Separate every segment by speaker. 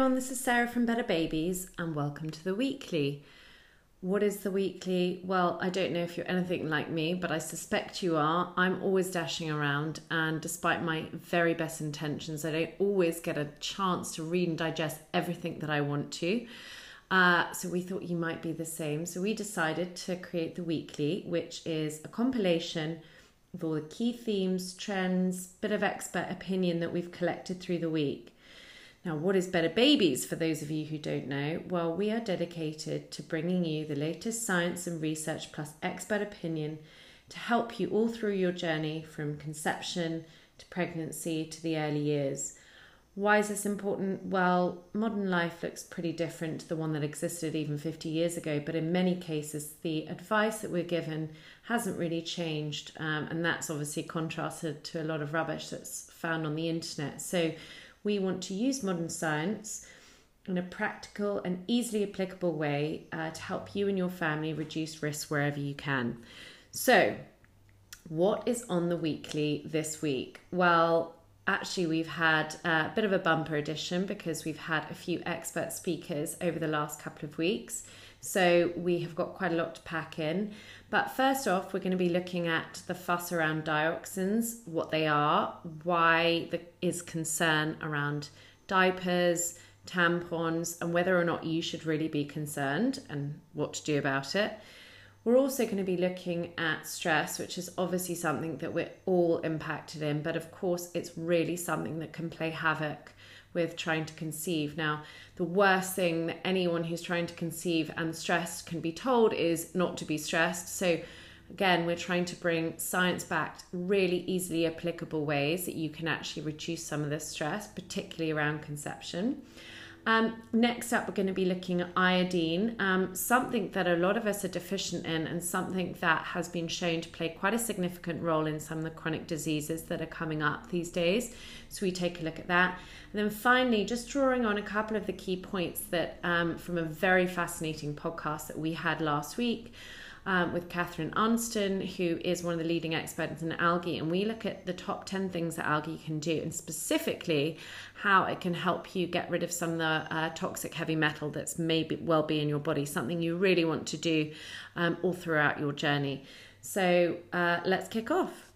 Speaker 1: everyone, this is Sarah from Better Babies, and welcome to the weekly. What is the weekly? Well, I don't know if you're anything like me, but I suspect you are. I'm always dashing around, and despite my very best intentions, I don't always get a chance to read and digest everything that I want to. Uh, so we thought you might be the same. So we decided to create the weekly, which is a compilation of all the key themes, trends, bit of expert opinion that we've collected through the week. Now, what is Better Babies for those of you who don't know? Well, we are dedicated to bringing you the latest science and research plus expert opinion to help you all through your journey from conception to pregnancy to the early years. Why is this important? Well, modern life looks pretty different to the one that existed even 50 years ago, but in many cases, the advice that we're given hasn't really changed, um, and that's obviously contrasted to a lot of rubbish that's found on the internet. So, we want to use modern science in a practical and easily applicable way uh, to help you and your family reduce risk wherever you can. So, what is on the weekly this week? Well, actually, we've had a bit of a bumper edition because we've had a few expert speakers over the last couple of weeks. So, we have got quite a lot to pack in. But first off, we're going to be looking at the fuss around dioxins, what they are, why there is concern around diapers, tampons, and whether or not you should really be concerned and what to do about it. We're also going to be looking at stress, which is obviously something that we're all impacted in, but of course, it's really something that can play havoc with trying to conceive. Now, the worst thing that anyone who's trying to conceive and stressed can be told is not to be stressed. So, again, we're trying to bring science backed, really easily applicable ways that you can actually reduce some of this stress, particularly around conception. Um, next up, we're going to be looking at iodine, um, something that a lot of us are deficient in, and something that has been shown to play quite a significant role in some of the chronic diseases that are coming up these days. So, we take a look at that. And then finally, just drawing on a couple of the key points that um, from a very fascinating podcast that we had last week um, with Catherine Arnston, who is one of the leading experts in algae. And we look at the top 10 things that algae can do, and specifically how it can help you get rid of some of the uh, toxic heavy metal that's maybe well be in your body, something you really want to do um, all throughout your journey. So uh, let's kick off.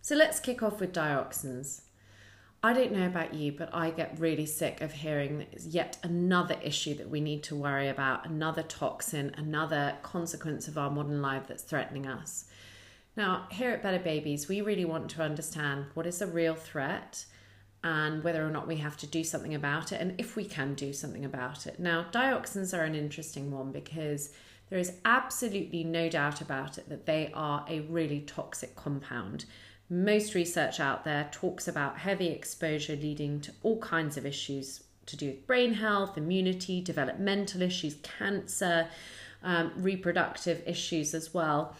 Speaker 1: So let's kick off with dioxins. I don't know about you, but I get really sick of hearing that it's yet another issue that we need to worry about, another toxin, another consequence of our modern life that's threatening us. Now, here at Better Babies, we really want to understand what is a real threat and whether or not we have to do something about it and if we can do something about it. Now, dioxins are an interesting one because there is absolutely no doubt about it that they are a really toxic compound. Most research out there talks about heavy exposure leading to all kinds of issues to do with brain health, immunity, developmental issues, cancer, um, reproductive issues as well.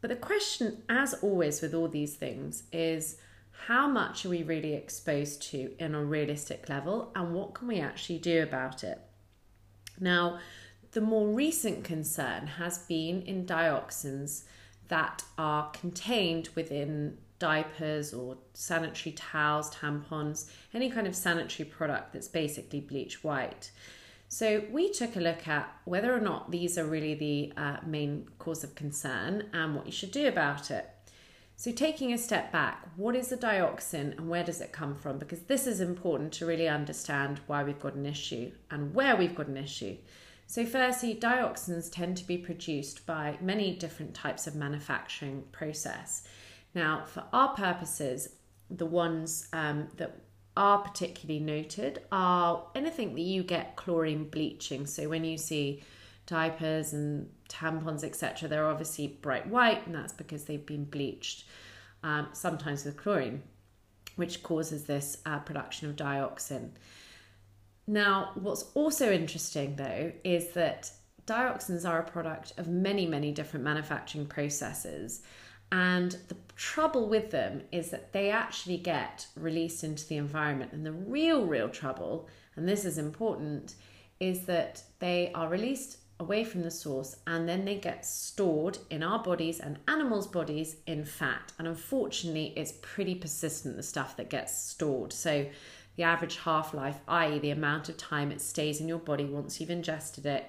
Speaker 1: But the question, as always with all these things, is how much are we really exposed to in a realistic level and what can we actually do about it? Now, the more recent concern has been in dioxins that are contained within diapers or sanitary towels, tampons, any kind of sanitary product that's basically bleach white. So we took a look at whether or not these are really the uh, main cause of concern and what you should do about it. So, taking a step back, what is a dioxin and where does it come from? Because this is important to really understand why we've got an issue and where we've got an issue. So, firstly, dioxins tend to be produced by many different types of manufacturing process. Now, for our purposes, the ones um, that are particularly noted are anything that you get chlorine bleaching. So when you see diapers and tampons, etc., they're obviously bright white, and that's because they've been bleached, um, sometimes with chlorine, which causes this uh, production of dioxin. Now, what's also interesting though is that dioxins are a product of many, many different manufacturing processes. And the trouble with them is that they actually get released into the environment. And the real, real trouble, and this is important, is that they are released away from the source and then they get stored in our bodies and animals' bodies in fat. And unfortunately, it's pretty persistent, the stuff that gets stored. So, the average half life, i.e., the amount of time it stays in your body once you've ingested it,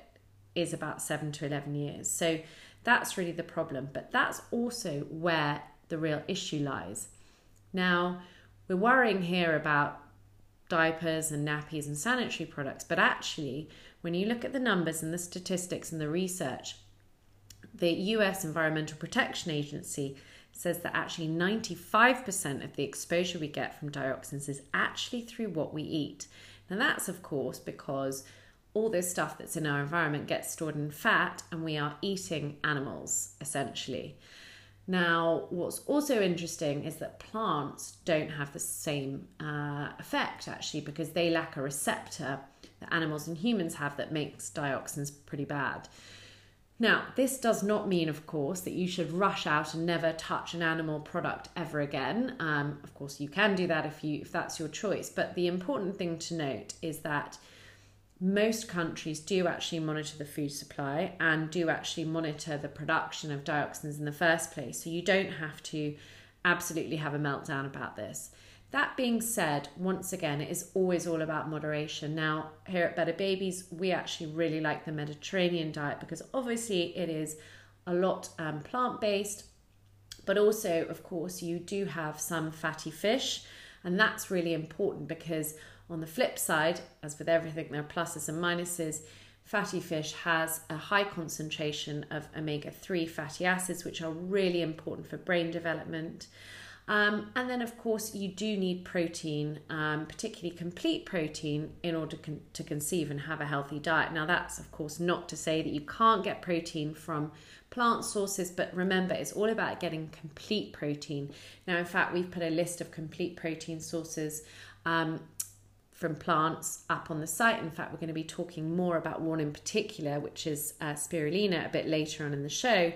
Speaker 1: is about seven to 11 years. So, that's really the problem. But that's also where the real issue lies. Now, we're worrying here about diapers and nappies and sanitary products, but actually, when you look at the numbers and the statistics and the research, the US Environmental Protection Agency says that actually 95% of the exposure we get from dioxins is actually through what we eat. Now, that's of course because all this stuff that's in our environment gets stored in fat and we are eating animals essentially. Now, what's also interesting is that plants don't have the same uh, effect actually because they lack a receptor that animals and humans have that makes dioxins pretty bad. Now, this does not mean, of course, that you should rush out and never touch an animal product ever again. Um, of course, you can do that if you if that's your choice. But the important thing to note is that most countries do actually monitor the food supply and do actually monitor the production of dioxins in the first place. So you don't have to absolutely have a meltdown about this. That being said, once again, it is always all about moderation. Now, here at Better Babies, we actually really like the Mediterranean diet because obviously it is a lot um, plant based, but also, of course, you do have some fatty fish, and that's really important because on the flip side, as with everything, there are pluses and minuses. Fatty fish has a high concentration of omega 3 fatty acids, which are really important for brain development. Um, and then, of course, you do need protein, um, particularly complete protein, in order con- to conceive and have a healthy diet. Now, that's, of course, not to say that you can't get protein from plant sources, but remember, it's all about getting complete protein. Now, in fact, we've put a list of complete protein sources um, from plants up on the site. In fact, we're going to be talking more about one in particular, which is uh, spirulina, a bit later on in the show.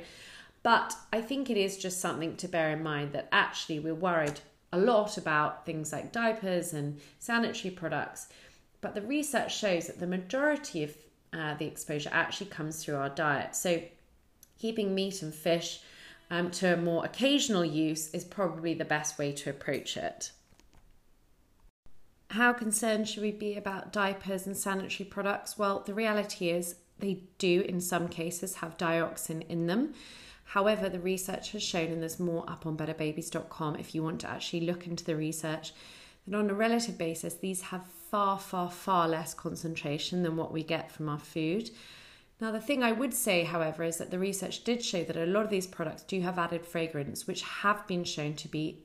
Speaker 1: But I think it is just something to bear in mind that actually we're worried a lot about things like diapers and sanitary products. But the research shows that the majority of uh, the exposure actually comes through our diet. So keeping meat and fish um, to a more occasional use is probably the best way to approach it. How concerned should we be about diapers and sanitary products? Well, the reality is they do, in some cases, have dioxin in them. However, the research has shown, and there's more up on betterbabies.com if you want to actually look into the research, that on a relative basis, these have far, far, far less concentration than what we get from our food. Now, the thing I would say, however, is that the research did show that a lot of these products do have added fragrance, which have been shown to be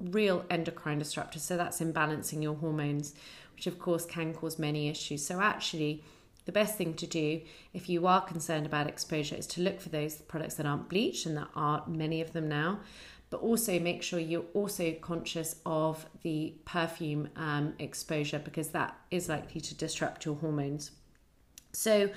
Speaker 1: real endocrine disruptors. So that's imbalancing your hormones, which of course can cause many issues. So actually, the best thing to do if you are concerned about exposure is to look for those products that aren't bleached, and there are many of them now. But also make sure you're also conscious of the perfume um, exposure because that is likely to disrupt your hormones. So,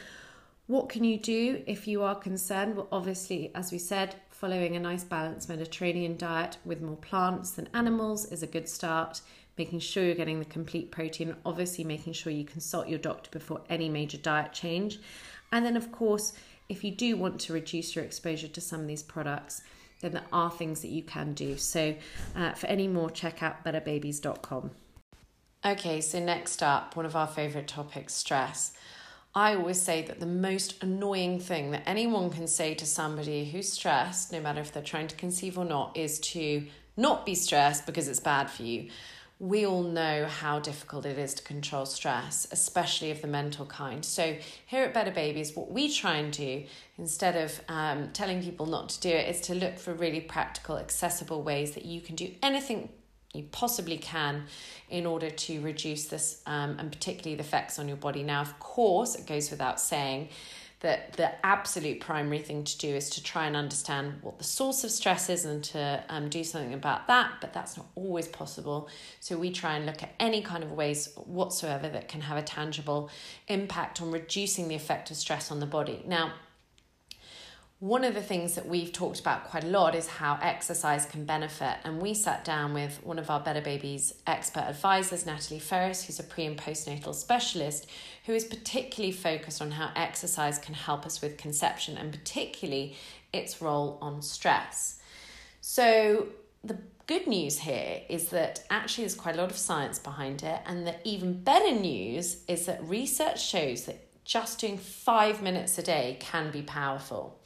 Speaker 1: what can you do if you are concerned? Well, obviously, as we said, following a nice balanced Mediterranean diet with more plants than animals is a good start. Making sure you're getting the complete protein, obviously, making sure you consult your doctor before any major diet change. And then, of course, if you do want to reduce your exposure to some of these products, then there are things that you can do. So, uh, for any more, check out betterbabies.com. Okay, so next up, one of our favorite topics stress. I always say that the most annoying thing that anyone can say to somebody who's stressed, no matter if they're trying to conceive or not, is to not be stressed because it's bad for you. We all know how difficult it is to control stress, especially of the mental kind. So, here at Better Babies, what we try and do, instead of um, telling people not to do it, is to look for really practical, accessible ways that you can do anything you possibly can in order to reduce this um, and particularly the effects on your body. Now, of course, it goes without saying that the absolute primary thing to do is to try and understand what the source of stress is and to um, do something about that, but that's not always possible. So, we try and look at any kind of ways whatsoever that can have a tangible impact on reducing the effect of stress on the body. Now, one of the things that we've talked about quite a lot is how exercise can benefit. And we sat down with one of our Better Babies expert advisors, Natalie Ferris, who's a pre and postnatal specialist, who is particularly focused on how exercise can help us with conception and particularly its role on stress. So, the good news here is that actually there's quite a lot of science behind it, and the even better news is that research shows that just doing five minutes a day can be powerful.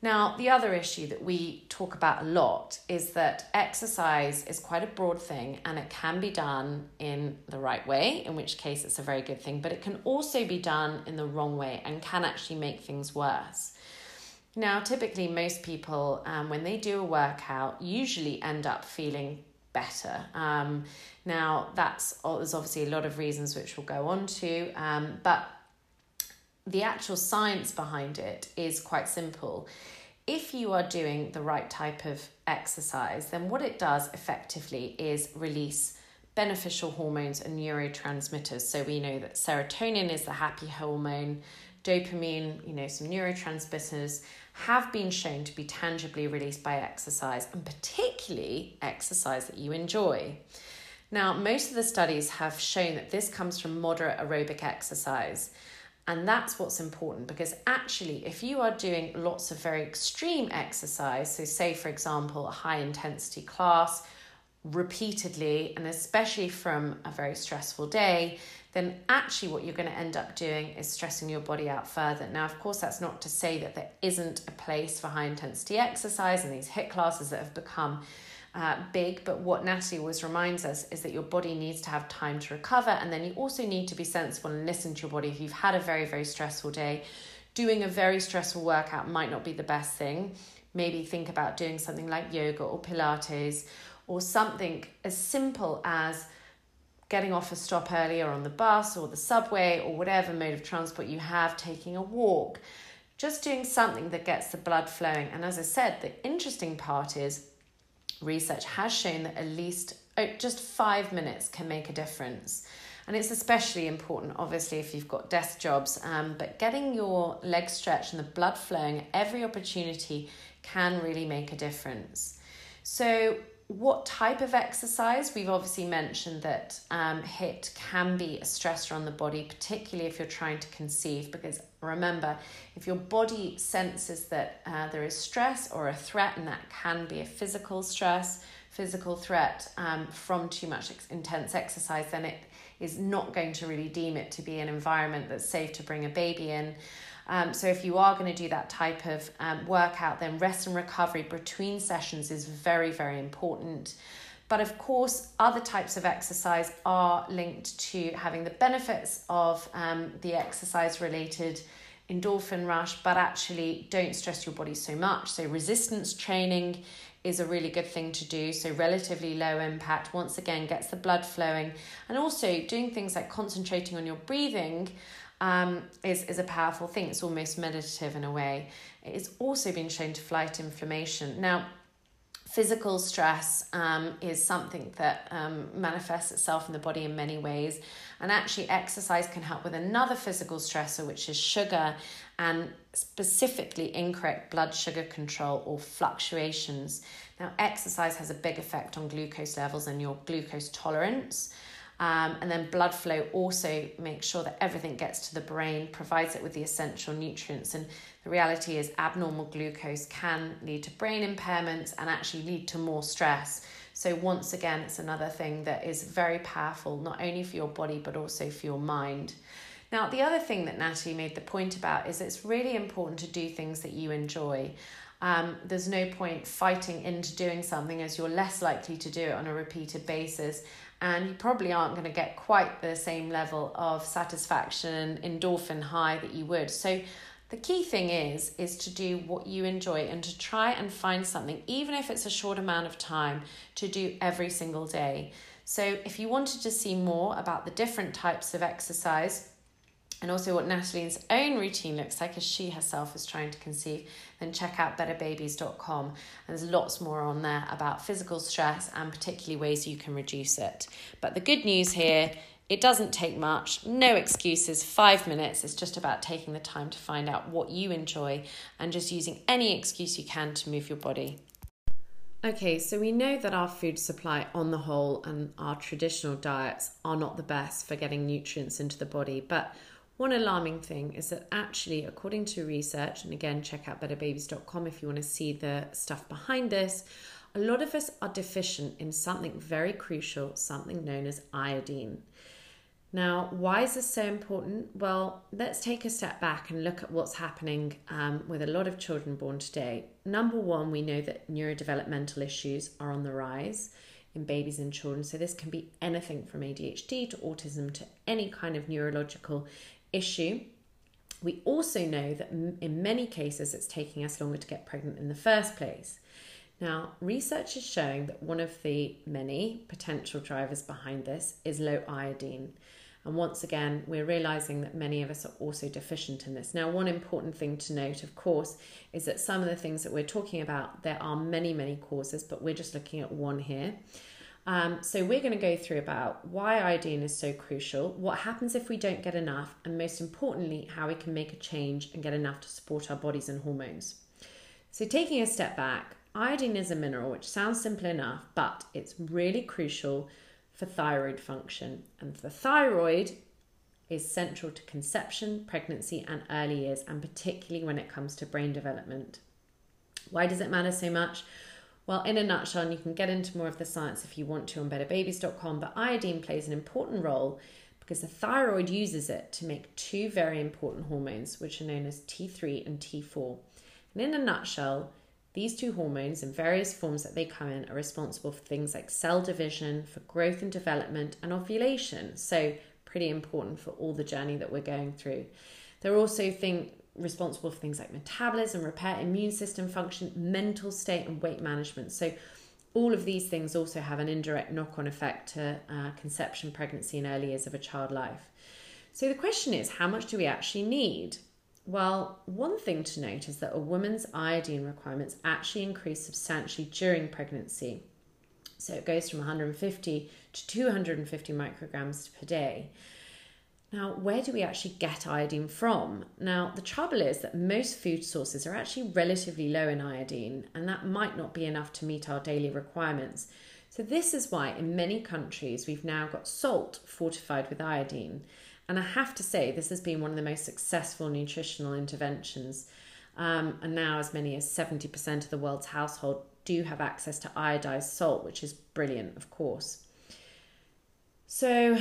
Speaker 1: Now, the other issue that we talk about a lot is that exercise is quite a broad thing and it can be done in the right way, in which case it's a very good thing, but it can also be done in the wrong way and can actually make things worse. Now, typically, most people, um, when they do a workout, usually end up feeling better. Um, now, that's there's obviously a lot of reasons which we'll go on to, um, but the actual science behind it is quite simple. If you are doing the right type of exercise, then what it does effectively is release beneficial hormones and neurotransmitters. So we know that serotonin is the happy hormone, dopamine, you know, some neurotransmitters have been shown to be tangibly released by exercise, and particularly exercise that you enjoy. Now, most of the studies have shown that this comes from moderate aerobic exercise. And that's what's important because actually, if you are doing lots of very extreme exercise, so say, for example, a high intensity class repeatedly, and especially from a very stressful day, then actually what you're going to end up doing is stressing your body out further. Now, of course, that's not to say that there isn't a place for high intensity exercise and these HIIT classes that have become uh, big, but what Natalie always reminds us is that your body needs to have time to recover, and then you also need to be sensible and listen to your body. If you've had a very, very stressful day, doing a very stressful workout might not be the best thing. Maybe think about doing something like yoga or Pilates or something as simple as getting off a stop earlier on the bus or the subway or whatever mode of transport you have, taking a walk, just doing something that gets the blood flowing. And as I said, the interesting part is research has shown that at least oh, just five minutes can make a difference. And it's especially important, obviously, if you've got desk jobs. Um, but getting your legs stretched and the blood flowing every opportunity can really make a difference. So, what type of exercise? We've obviously mentioned that um, HIIT can be a stressor on the body, particularly if you're trying to conceive. Because remember, if your body senses that uh, there is stress or a threat, and that can be a physical stress, physical threat um, from too much ex- intense exercise, then it is not going to really deem it to be an environment that's safe to bring a baby in. Um, so if you are going to do that type of um, workout, then rest and recovery between sessions is very, very important. But of course, other types of exercise are linked to having the benefits of um, the exercise related endorphin rush, but actually don't stress your body so much. So, resistance training is a really good thing to do. So, relatively low impact, once again, gets the blood flowing. And also, doing things like concentrating on your breathing um, is, is a powerful thing. It's almost meditative in a way. It's also been shown to fight inflammation. Now, physical stress um, is something that um, manifests itself in the body in many ways. And actually, exercise can help with another physical stressor, which is sugar and specifically incorrect blood sugar control or fluctuations. Now, exercise has a big effect on glucose levels and your glucose tolerance. Um, and then blood flow also makes sure that everything gets to the brain, provides it with the essential nutrients. And the reality is, abnormal glucose can lead to brain impairments and actually lead to more stress. So, once again, it's another thing that is very powerful, not only for your body, but also for your mind. Now, the other thing that Natalie made the point about is it's really important to do things that you enjoy. Um, there's no point fighting into doing something as you're less likely to do it on a repeated basis. And you probably aren't going to get quite the same level of satisfaction endorphin high that you would. So the key thing is is to do what you enjoy and to try and find something even if it's a short amount of time to do every single day. So if you wanted to see more about the different types of exercise and also what Natalie's own routine looks like as she herself is trying to conceive, then check out betterbabies.com. And there's lots more on there about physical stress and particularly ways you can reduce it. But the good news here It doesn't take much, no excuses, five minutes. It's just about taking the time to find out what you enjoy and just using any excuse you can to move your body. Okay, so we know that our food supply on the whole and our traditional diets are not the best for getting nutrients into the body, but one alarming thing is that actually, according to research, and again, check out betterbabies.com if you want to see the stuff behind this, a lot of us are deficient in something very crucial, something known as iodine. Now, why is this so important? Well, let's take a step back and look at what's happening um, with a lot of children born today. Number one, we know that neurodevelopmental issues are on the rise in babies and children. So, this can be anything from ADHD to autism to any kind of neurological issue. We also know that in many cases it's taking us longer to get pregnant in the first place. Now, research is showing that one of the many potential drivers behind this is low iodine. And once again, we're realizing that many of us are also deficient in this. Now, one important thing to note, of course, is that some of the things that we're talking about, there are many, many causes, but we're just looking at one here. Um, so, we're going to go through about why iodine is so crucial, what happens if we don't get enough, and most importantly, how we can make a change and get enough to support our bodies and hormones. So, taking a step back, Iodine is a mineral, which sounds simple enough, but it's really crucial for thyroid function. And the thyroid is central to conception, pregnancy, and early years, and particularly when it comes to brain development. Why does it matter so much? Well, in a nutshell, and you can get into more of the science if you want to on betterbabies.com, but iodine plays an important role because the thyroid uses it to make two very important hormones, which are known as T3 and T4. And in a nutshell, these two hormones, in various forms that they come in, are responsible for things like cell division, for growth and development, and ovulation. So, pretty important for all the journey that we're going through. They're also think, responsible for things like metabolism, repair, immune system function, mental state, and weight management. So, all of these things also have an indirect knock on effect to uh, conception, pregnancy, and early years of a child life. So, the question is how much do we actually need? Well, one thing to note is that a woman's iodine requirements actually increase substantially during pregnancy. So it goes from 150 to 250 micrograms per day. Now, where do we actually get iodine from? Now, the trouble is that most food sources are actually relatively low in iodine, and that might not be enough to meet our daily requirements. So, this is why in many countries we've now got salt fortified with iodine. And I have to say, this has been one of the most successful nutritional interventions. Um, and now, as many as 70% of the world's household do have access to iodized salt, which is brilliant, of course. So,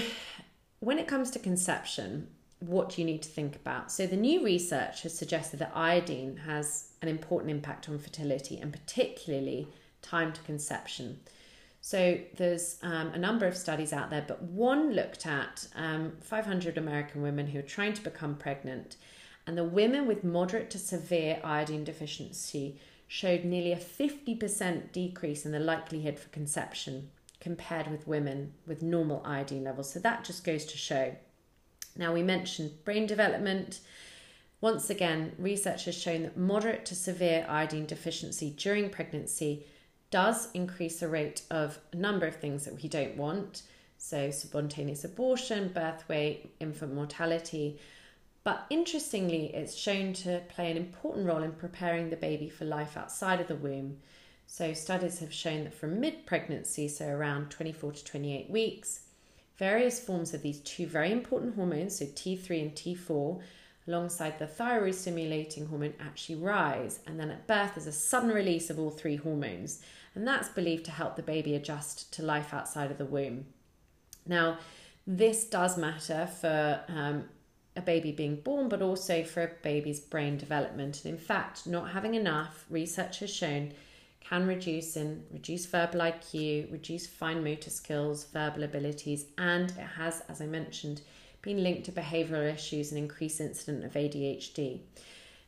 Speaker 1: when it comes to conception, what do you need to think about? So, the new research has suggested that iodine has an important impact on fertility and particularly time to conception. So there's um, a number of studies out there, but one looked at um, 500 American women who are trying to become pregnant, and the women with moderate to severe iodine deficiency showed nearly a 50% decrease in the likelihood for conception compared with women with normal iodine levels. So that just goes to show. Now, we mentioned brain development. Once again, research has shown that moderate to severe iodine deficiency during pregnancy does increase the rate of a number of things that we don't want. So, spontaneous abortion, birth weight, infant mortality. But interestingly, it's shown to play an important role in preparing the baby for life outside of the womb. So, studies have shown that from mid pregnancy, so around 24 to 28 weeks, various forms of these two very important hormones, so T3 and T4, alongside the thyroid stimulating hormone, actually rise. And then at birth, there's a sudden release of all three hormones and that's believed to help the baby adjust to life outside of the womb. Now, this does matter for um, a baby being born, but also for a baby's brain development. And in fact, not having enough, research has shown, can reduce in reduce verbal IQ, reduce fine motor skills, verbal abilities, and it has, as I mentioned, been linked to behavioral issues and increased incident of ADHD.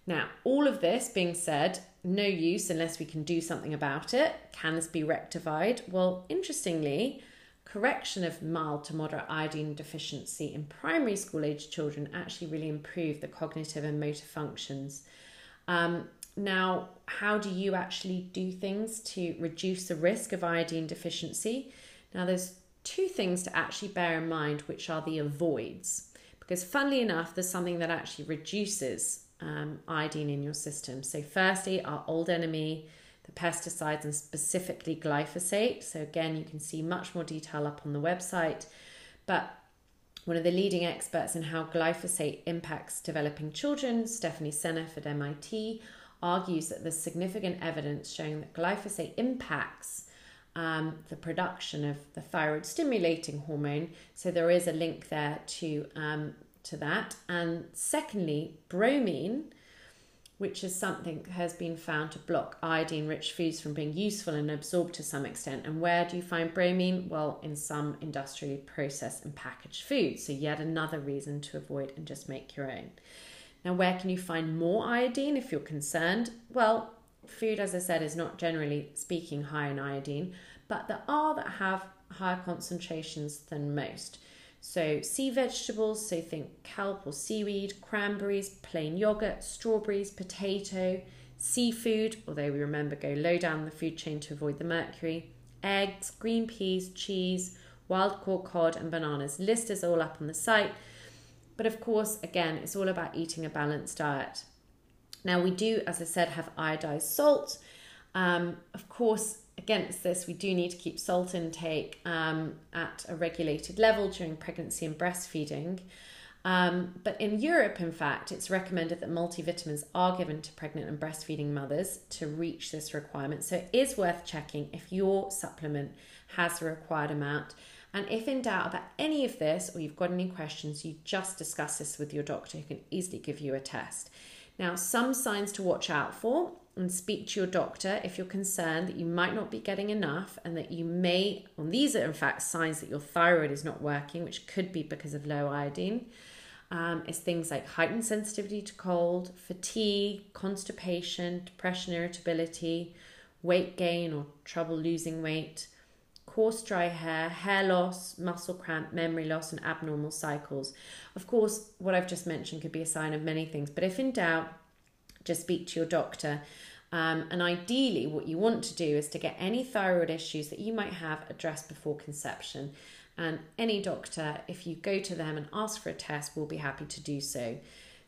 Speaker 1: Now, all of this being said, no use unless we can do something about it. Can this be rectified? Well, interestingly, correction of mild to moderate iodine deficiency in primary school age children actually really improve the cognitive and motor functions. Um, now, how do you actually do things to reduce the risk of iodine deficiency? Now, there's two things to actually bear in mind, which are the avoids. Because, funnily enough, there's something that actually reduces um, iodine in your system. So, firstly, our old enemy, the pesticides, and specifically glyphosate. So, again, you can see much more detail up on the website. But one of the leading experts in how glyphosate impacts developing children, Stephanie Seneff at MIT, argues that there's significant evidence showing that glyphosate impacts um, the production of the thyroid stimulating hormone. So there is a link there to um, to that. And secondly, bromine, which is something has been found to block iodine rich foods from being useful and absorbed to some extent. And where do you find bromine? Well, in some industrially processed and packaged foods. So, yet another reason to avoid and just make your own. Now, where can you find more iodine if you're concerned? Well, food, as I said, is not generally speaking high in iodine, but there are that have higher concentrations than most. So, sea vegetables, so think kelp or seaweed, cranberries, plain yogurt, strawberries, potato, seafood, although we remember go low down the food chain to avoid the mercury, eggs, green peas, cheese, wild caught cod, and bananas. List is all up on the site. But of course, again, it's all about eating a balanced diet. Now, we do, as I said, have iodized salt. Um, of course, against this, we do need to keep salt intake um, at a regulated level during pregnancy and breastfeeding. Um, but in Europe, in fact, it's recommended that multivitamins are given to pregnant and breastfeeding mothers to reach this requirement. So it is worth checking if your supplement has the required amount. And if in doubt about any of this or you've got any questions, you just discuss this with your doctor who can easily give you a test. Now, some signs to watch out for and speak to your doctor if you're concerned that you might not be getting enough and that you may, and these are in fact signs that your thyroid is not working, which could be because of low iodine. Um, is things like heightened sensitivity to cold, fatigue, constipation, depression, irritability, weight gain or trouble losing weight, coarse dry hair, hair loss, muscle cramp, memory loss, and abnormal cycles. Of course, what I've just mentioned could be a sign of many things, but if in doubt, just speak to your doctor. Um, and ideally, what you want to do is to get any thyroid issues that you might have addressed before conception. And any doctor, if you go to them and ask for a test, will be happy to do so.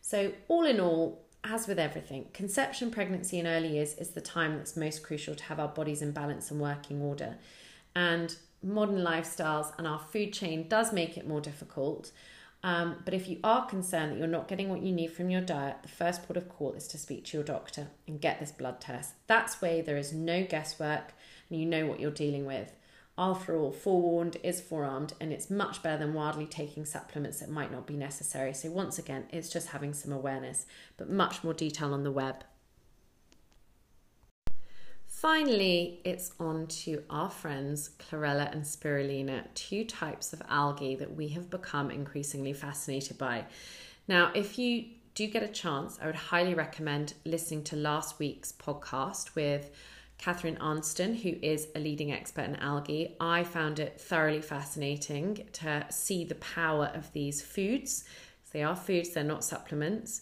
Speaker 1: So, all in all, as with everything, conception, pregnancy, and early years is the time that's most crucial to have our bodies in balance and working order and modern lifestyles and our food chain does make it more difficult. Um, but if you are concerned that you're not getting what you need from your diet, the first port of call is to speak to your doctor and get this blood test. That's where there is no guesswork and you know what you're dealing with. After all, forewarned is forearmed, and it's much better than wildly taking supplements that might not be necessary. So, once again, it's just having some awareness, but much more detail on the web. Finally, it's on to our friends chlorella and spirulina, two types of algae that we have become increasingly fascinated by. Now, if you do get a chance, I would highly recommend listening to last week's podcast with Catherine Arnston, who is a leading expert in algae. I found it thoroughly fascinating to see the power of these foods. They are foods, they're not supplements.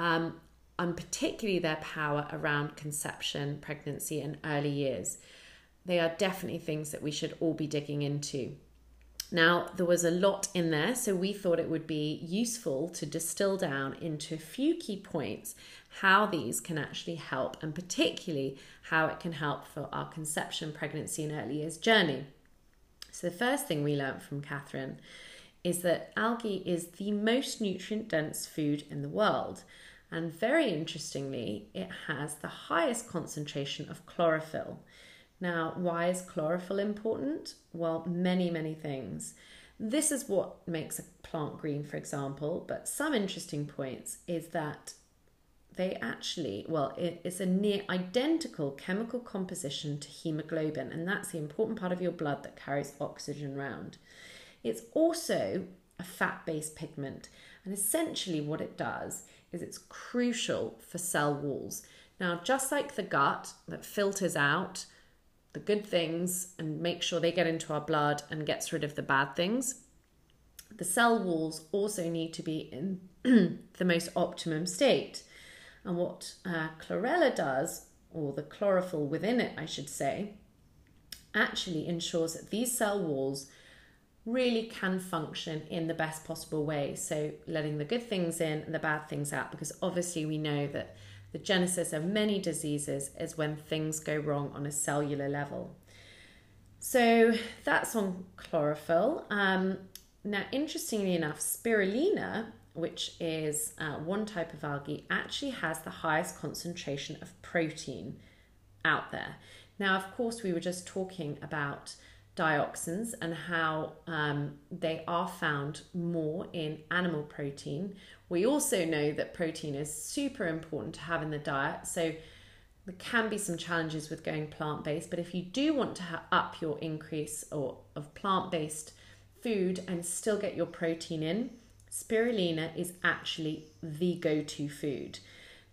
Speaker 1: Um, and particularly their power around conception, pregnancy, and early years. They are definitely things that we should all be digging into. Now, there was a lot in there, so we thought it would be useful to distill down into a few key points how these can actually help, and particularly how it can help for our conception, pregnancy, and early years journey. So, the first thing we learned from Catherine is that algae is the most nutrient dense food in the world. And very interestingly, it has the highest concentration of chlorophyll. Now, why is chlorophyll important? Well, many, many things. This is what makes a plant green, for example, but some interesting points is that they actually, well, it is a near identical chemical composition to hemoglobin, and that's the important part of your blood that carries oxygen around. It's also a fat based pigment, and essentially what it does is it's crucial for cell walls. Now, just like the gut that filters out the good things and makes sure they get into our blood and gets rid of the bad things, the cell walls also need to be in the most optimum state. And what uh, chlorella does, or the chlorophyll within it, I should say, actually ensures that these cell walls really can function in the best possible way. So, letting the good things in and the bad things out, because obviously we know that the genesis of many diseases is when things go wrong on a cellular level. So, that's on chlorophyll. Um, now, interestingly enough, spirulina, which is uh, one type of algae, actually has the highest concentration of protein out there. Now, of course, we were just talking about dioxins and how um, they are found more in animal protein. We also know that protein is super important to have in the diet. So there can be some challenges with going plant based, but if you do want to up your increase or of plant based food and still get your protein in, spirulina is actually the go to food.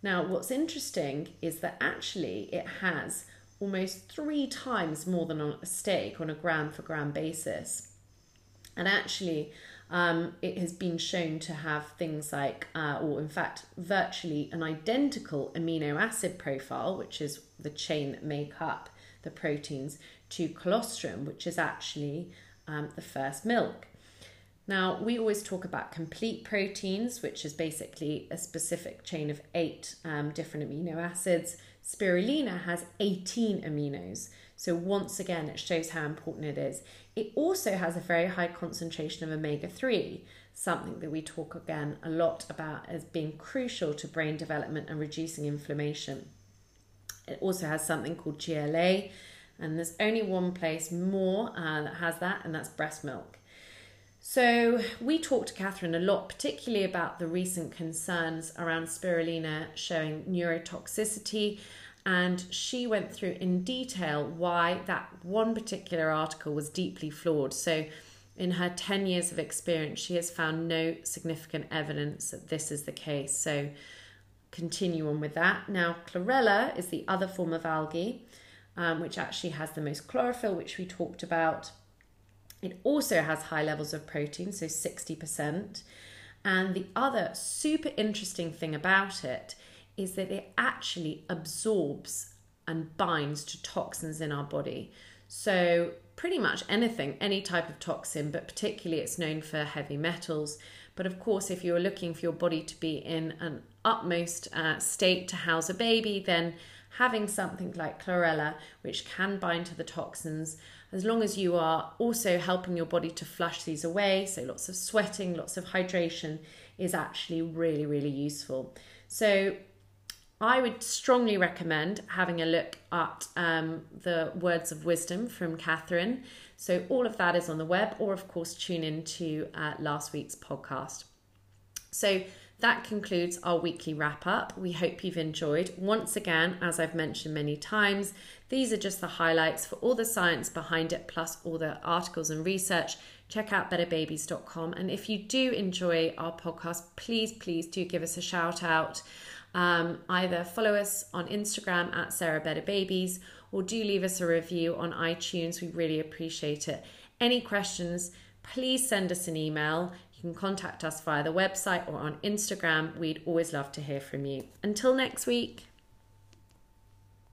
Speaker 1: Now, what's interesting is that actually it has almost three times more than on a steak on a gram for gram basis. And actually, um, it has been shown to have things like, uh, or in fact, virtually an identical amino acid profile, which is the chain that make up the proteins, to colostrum, which is actually um, the first milk. Now, we always talk about complete proteins, which is basically a specific chain of eight um, different amino acids. Spirulina has 18 aminos. So, once again, it shows how important it is. It also has a very high concentration of omega 3, something that we talk again a lot about as being crucial to brain development and reducing inflammation. It also has something called GLA, and there's only one place more uh, that has that, and that's breast milk. So, we talked to Catherine a lot, particularly about the recent concerns around spirulina showing neurotoxicity. And she went through in detail why that one particular article was deeply flawed. So, in her 10 years of experience, she has found no significant evidence that this is the case. So, continue on with that. Now, chlorella is the other form of algae, um, which actually has the most chlorophyll, which we talked about. It also has high levels of protein, so 60%. And the other super interesting thing about it is that it actually absorbs and binds to toxins in our body. So, pretty much anything, any type of toxin, but particularly it's known for heavy metals. But of course, if you're looking for your body to be in an utmost uh, state to house a baby, then having something like chlorella, which can bind to the toxins, as long as you are also helping your body to flush these away, so lots of sweating, lots of hydration is actually really, really useful. So I would strongly recommend having a look at um, the words of wisdom from Catherine. So all of that is on the web, or of course, tune into uh, last week's podcast. So that concludes our weekly wrap up. We hope you've enjoyed. Once again, as I've mentioned many times, these are just the highlights for all the science behind it, plus all the articles and research. Check out betterbabies.com. And if you do enjoy our podcast, please, please do give us a shout out. Um, either follow us on Instagram at Sarah Better Babies or do leave us a review on iTunes. We really appreciate it. Any questions, please send us an email. You can contact us via the website or on Instagram. We'd always love to hear from you. Until next week.